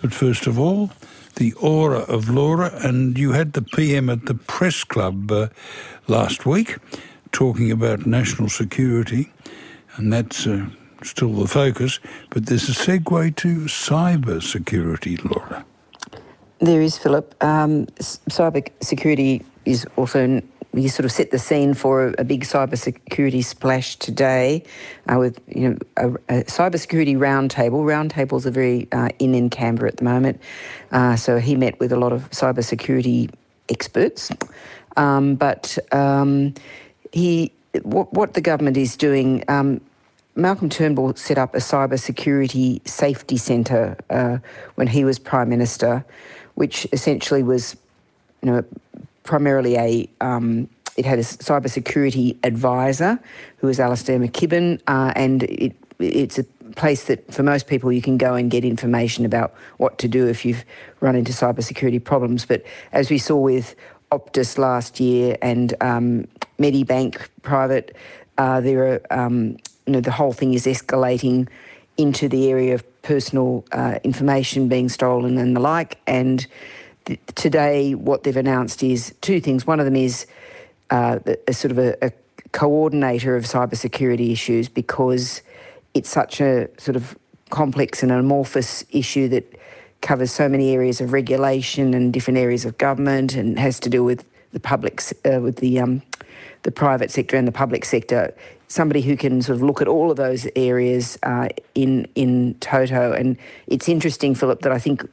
But first of all, the aura of Laura, and you had the PM at the press club uh, last week talking about national security, and that's uh, still the focus. But there's a segue to cyber security, Laura. There is, Philip. Um, cyber security is also you sort of set the scene for a, big cybersecurity splash today uh, with you know a, a cybersecurity roundtable. Roundtables are very uh, in in Canberra at the moment, uh, so he met with a lot of cybersecurity experts. Um, but um, he, what, what, the government is doing. Um, Malcolm Turnbull set up a cybersecurity safety centre uh, when he was prime minister, which essentially was, you know, primarily a um, it had a cybersecurity advisor who was Alastair MacGibbon, uh, and it, it's a place that for most people you can go and get information about what to do if you've run into cybersecurity problems. But as we saw with Optus last year and um, Medibank Private, uh, there are um, you know the whole thing is escalating into the area of personal uh, information being stolen and the like, and today, what they've announced is two things. One of them is uh, a, sort of a, a coordinator of cybersecurity issues because it's such a sort of complex and amorphous issue that covers so many areas of regulation and different areas of government and has to do with the public, uh, with the um, the private sector and the public sector. Somebody who can sort of look at all of those areas uh, in in toto. And it's interesting, Philip, that I think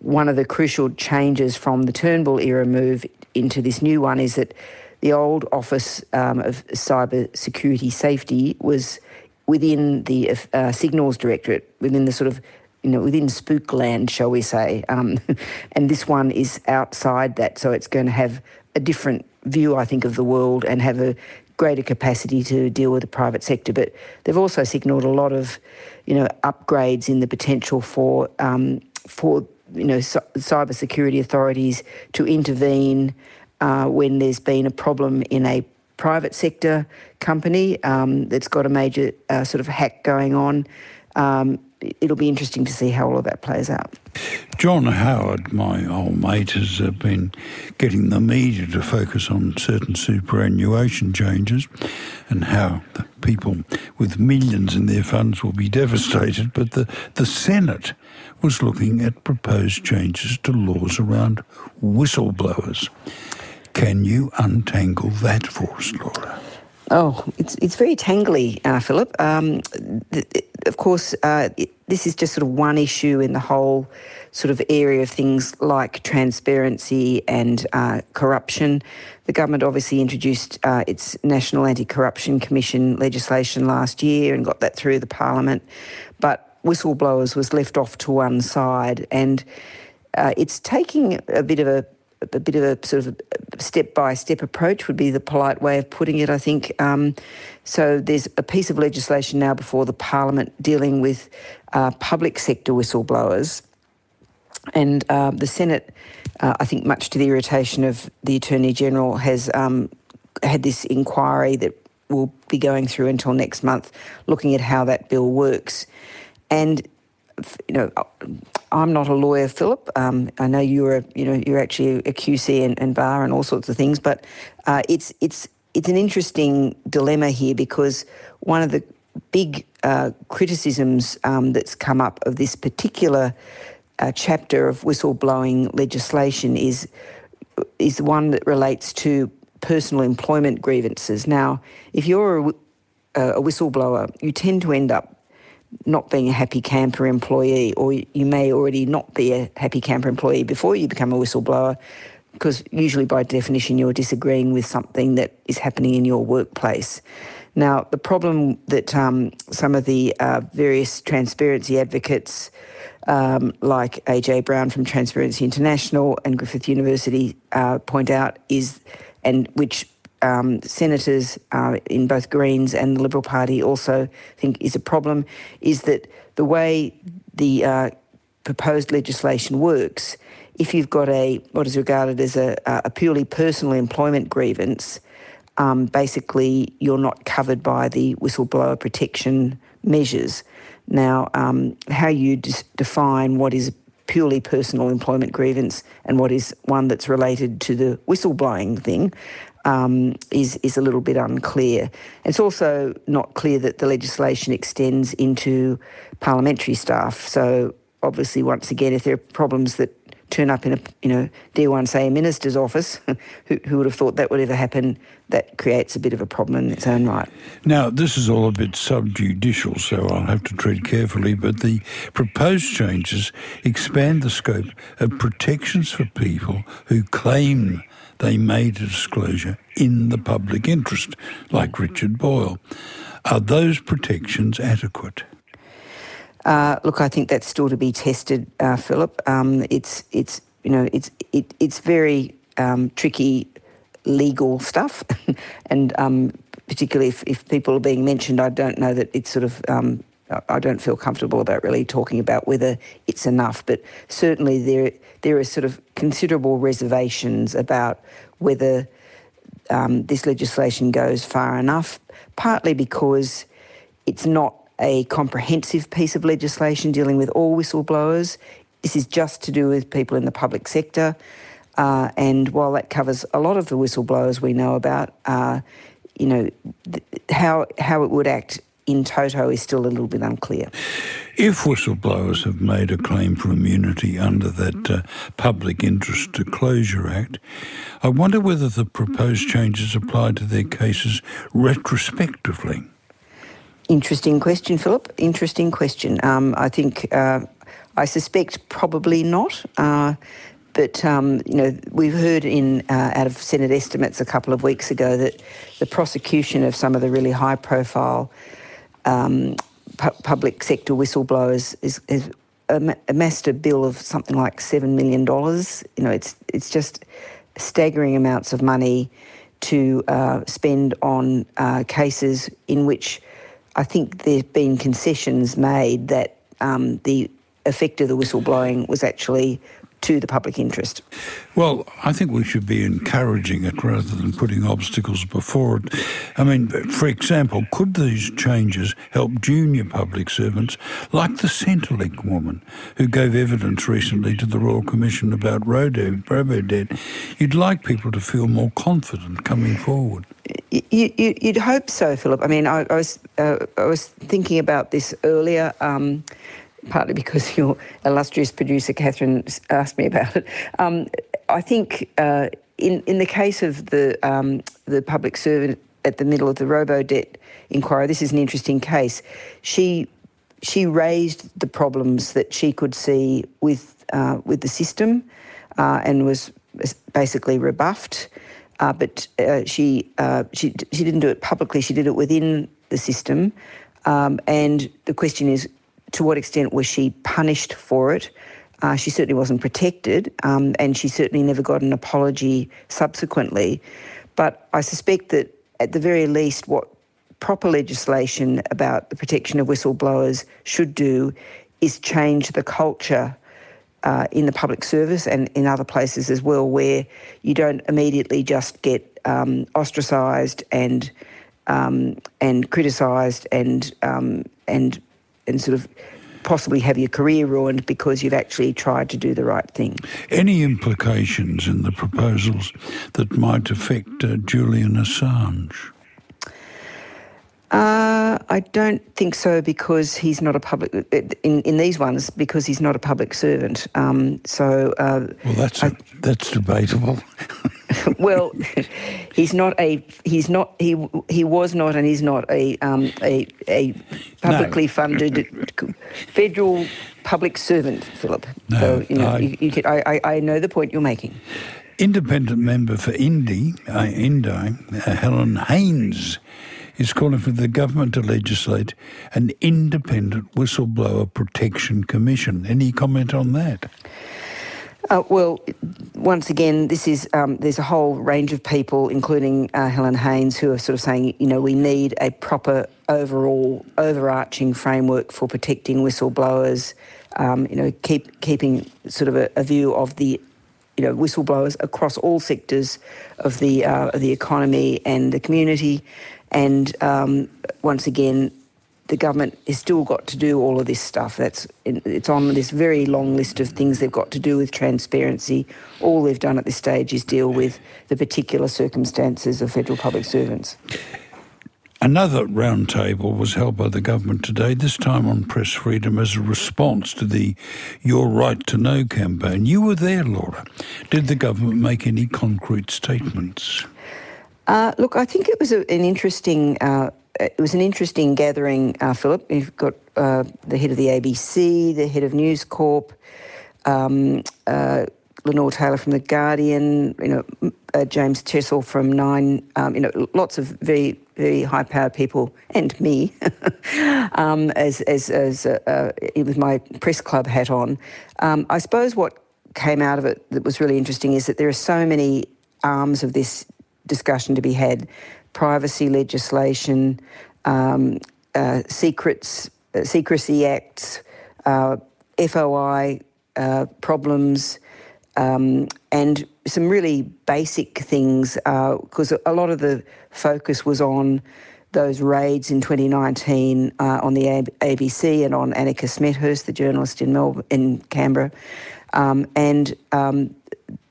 one of the crucial changes from the Turnbull era move into this new one is that the old Office um, of Cyber Security Safety was within the uh, Signals Directorate, within the sort of you know, within spookland, shall we say. Um, and this one is outside that, so it's going to have a different view, I think, of the world and have a greater capacity to deal with the private sector. But they've also signalled a lot of, you know, upgrades in the potential for um, for you know, cyber security authorities to intervene uh, when there's been a problem in a private sector company um, that's got a major uh, sort of hack going on. Um, it'll be interesting to see how all of that plays out. John Howard, my old mate, has uh, been getting the media to focus on certain superannuation changes and how the people with millions in their funds will be devastated. But the, the Senate was looking at proposed changes to laws around whistleblowers. Can you untangle that for us, Laura? Oh, it's it's very tangly, uh, Philip. Um, th- of course, uh, this is just sort of one issue in the whole sort of area of things like transparency and uh, corruption. The government obviously introduced uh, its National Anti-Corruption Commission legislation last year and got that through the Parliament, but whistleblowers was left off to one side, and uh, it's taking a bit of a a bit of a sort of step by step approach would be the polite way of putting it, I think. Um, so there's a piece of legislation now before the Parliament dealing with uh, public sector whistleblowers. And uh, the Senate, uh, I think, much to the irritation of the Attorney General, has um, had this inquiry that will be going through until next month, looking at how that bill works. And you know, I'm not a lawyer, Philip. Um, I know you're a, you know, you're actually a QC and, and bar and all sorts of things, but uh, it's it's it's an interesting dilemma here because one of the big uh, criticisms um, that's come up of this particular uh, chapter of whistleblowing legislation is is the one that relates to personal employment grievances. Now, if you're a, a whistleblower, you tend to end up not being a happy camper employee, or you may already not be a happy camper employee before you become a whistleblower, because usually by definition you're disagreeing with something that is happening in your workplace. Now, the problem that um, some of the uh, various transparency advocates, um, like AJ Brown from Transparency International and Griffith University, uh, point out is, and which um, senators uh, in both Greens and the Liberal Party also think is a problem is that the way the uh, proposed legislation works, if you've got a what is regarded as a, a purely personal employment grievance, um, basically you're not covered by the whistleblower protection measures. Now, um, how you define what is purely personal employment grievance and what is one that's related to the whistleblowing thing um, is is a little bit unclear. It's also not clear that the legislation extends into parliamentary staff. So obviously, once again, if there are problems that turn up in a you know D1 say a minister's office, who, who would have thought that would ever happen? That creates a bit of a problem in its own right. Now, this is all a bit subjudicial, so I'll have to tread carefully. But the proposed changes expand the scope of protections for people who claim they made a disclosure in the public interest, like Richard Boyle. Are those protections adequate? Uh, look, I think that's still to be tested, uh, Philip. Um, it's it's you know it's it, it's very um, tricky legal stuff, and um, particularly if, if people are being mentioned, I don't know that it's sort of um, I don't feel comfortable about really talking about whether it's enough, but certainly there there are sort of considerable reservations about whether um, this legislation goes far enough. Partly because it's not a comprehensive piece of legislation dealing with all whistleblowers. This is just to do with people in the public sector. Uh, and while that covers a lot of the whistleblowers we know about, uh, you know, th- how how it would act in toto is still a little bit unclear. If whistleblowers have made a claim for immunity under that uh, Public Interest Disclosure Act, I wonder whether the proposed changes apply to their cases retrospectively. Interesting question, Philip. Interesting question. Um, I think, uh, I suspect probably not. Uh, but um, you know, we've heard in uh, out of Senate estimates a couple of weeks ago that the prosecution of some of the really high-profile um, pu- public sector whistleblowers is, is amassed a bill of something like seven million dollars. You know, it's it's just staggering amounts of money to uh, spend on uh, cases in which I think there's been concessions made that um, the effect of the whistleblowing was actually to the public interest? Well, I think we should be encouraging it rather than putting obstacles before it. I mean, for example, could these changes help junior public servants like the Centrelink woman who gave evidence recently to the Royal Commission about robo-debt? You'd like people to feel more confident coming forward. You, would you, hope so, Philip. I mean, I, I was uh, I was thinking about this earlier. Um, partly because your illustrious producer Catherine asked me about it. Um, I think uh, in in the case of the um, the public servant at the middle of the robo debt inquiry, this is an interesting case. She she raised the problems that she could see with uh, with the system, uh, and was basically rebuffed. Uh, but uh, she uh, she she didn't do it publicly. She did it within the system. Um, and the question is, to what extent was she punished for it? Uh, she certainly wasn't protected, um, and she certainly never got an apology subsequently. But I suspect that at the very least, what proper legislation about the protection of whistleblowers should do is change the culture uh, in the public service and in other places as well, where you don't immediately just get um, ostracised and um, and criticised and um, and and sort of possibly have your career ruined because you've actually tried to do the right thing. Any implications in the proposals that might affect uh, Julian Assange? Uh, I don't think so because he's not a public in, in these ones because he's not a public servant. Um, so uh, well, that's I, that's debatable. well, he's not a he's not he he was not and he's not a um, a a publicly no. funded federal public servant, Philip. No, so you know I, you, you could, I, I know the point you're making. Independent member for Indy, uh, Indi, uh, Helen Haines is calling for the government to legislate an independent whistleblower protection commission. Any comment on that? Uh, well, once again, this is um, there's a whole range of people, including uh, Helen Haines, who are sort of saying, you know, we need a proper overall overarching framework for protecting whistleblowers. Um, you know, keep keeping sort of a, a, view of the you know whistleblowers across all sectors of the uh, of the economy and the community, and um, once again, the government has still got to do all of this stuff. That's it's on this very long list of things they've got to do with transparency. All they've done at this stage is deal with the particular circumstances of federal public servants. Another roundtable was held by the government today, this time on press freedom as a response to the Your Right to Know campaign. You were there, Laura. Did the government make any concrete statements? Uh, look, I think it was a, an interesting. Uh, it was an interesting gathering, uh, Philip. You've got uh, the head of the ABC, the head of News Corp, um, uh, Lenore Taylor from the Guardian, you know, uh, James Chessell from Nine, um, you know, lots of very very high powered people and me, um, as as, as with my press club hat on. Um, I suppose what came out of it that was really interesting is that there are so many arms of this discussion to be had: privacy legislation, um, uh, secrets, uh, secrecy acts, uh, FOI uh, problems um, and some really basic things because uh, a lot of the focus was on those raids in 2019 uh, on the ABC and on Annika Smethurst, the journalist in Melbourne, in Canberra, um, and um,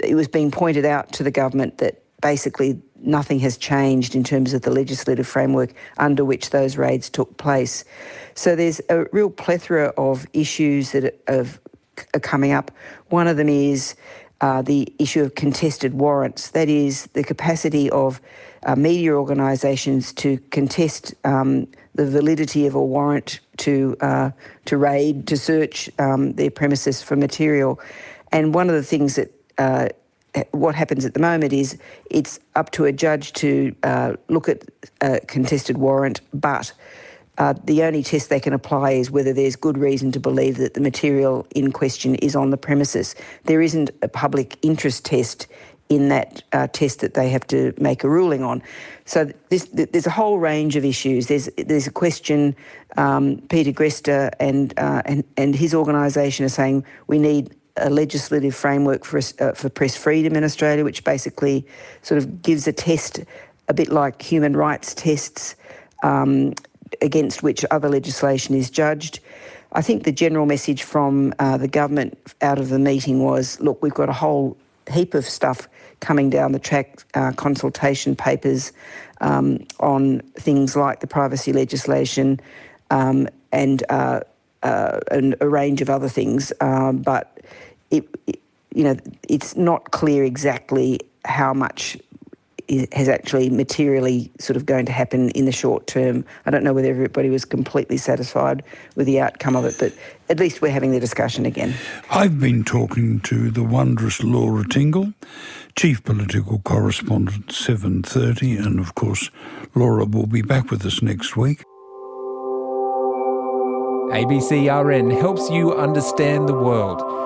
it was being pointed out to the government that basically nothing has changed in terms of the legislative framework under which those raids took place. So there's a real plethora of issues that are coming up. One of them is uh, the issue of contested warrants. That is the capacity of uh, media organisations to contest um, the validity of a warrant to uh, to raid, to search um, their premises for material. And one of the things that uh, what happens at the moment is it's up to a judge to uh, look at a contested warrant, but uh, the only test they can apply is whether there's good reason to believe that the material in question is on the premises. There isn't a public interest test in that uh, test that they have to make a ruling on. So this, there's a whole range of issues. There's there's a question. Um, Peter Greste and uh, and and his organisation are saying we need a legislative framework for uh, for press freedom in Australia, which basically sort of gives a test, a bit like human rights tests. Um, against which other legislation is judged. I think the general message from uh, the government out of the meeting was look, we've got a whole heap of stuff coming down the track, uh, consultation papers um, on things like the privacy legislation um, and, uh, uh and a range of other things. Um, but it, it, you know, it's not clear exactly how much has actually materially sort of going to happen in the short term. I don't know whether everybody was completely satisfied with the outcome of it, but at least we're having the discussion again. I've been talking to the wondrous Laura Tingle, chief political correspondent 7:30, and of course Laura will be back with us next week. ABCRN helps you understand the world.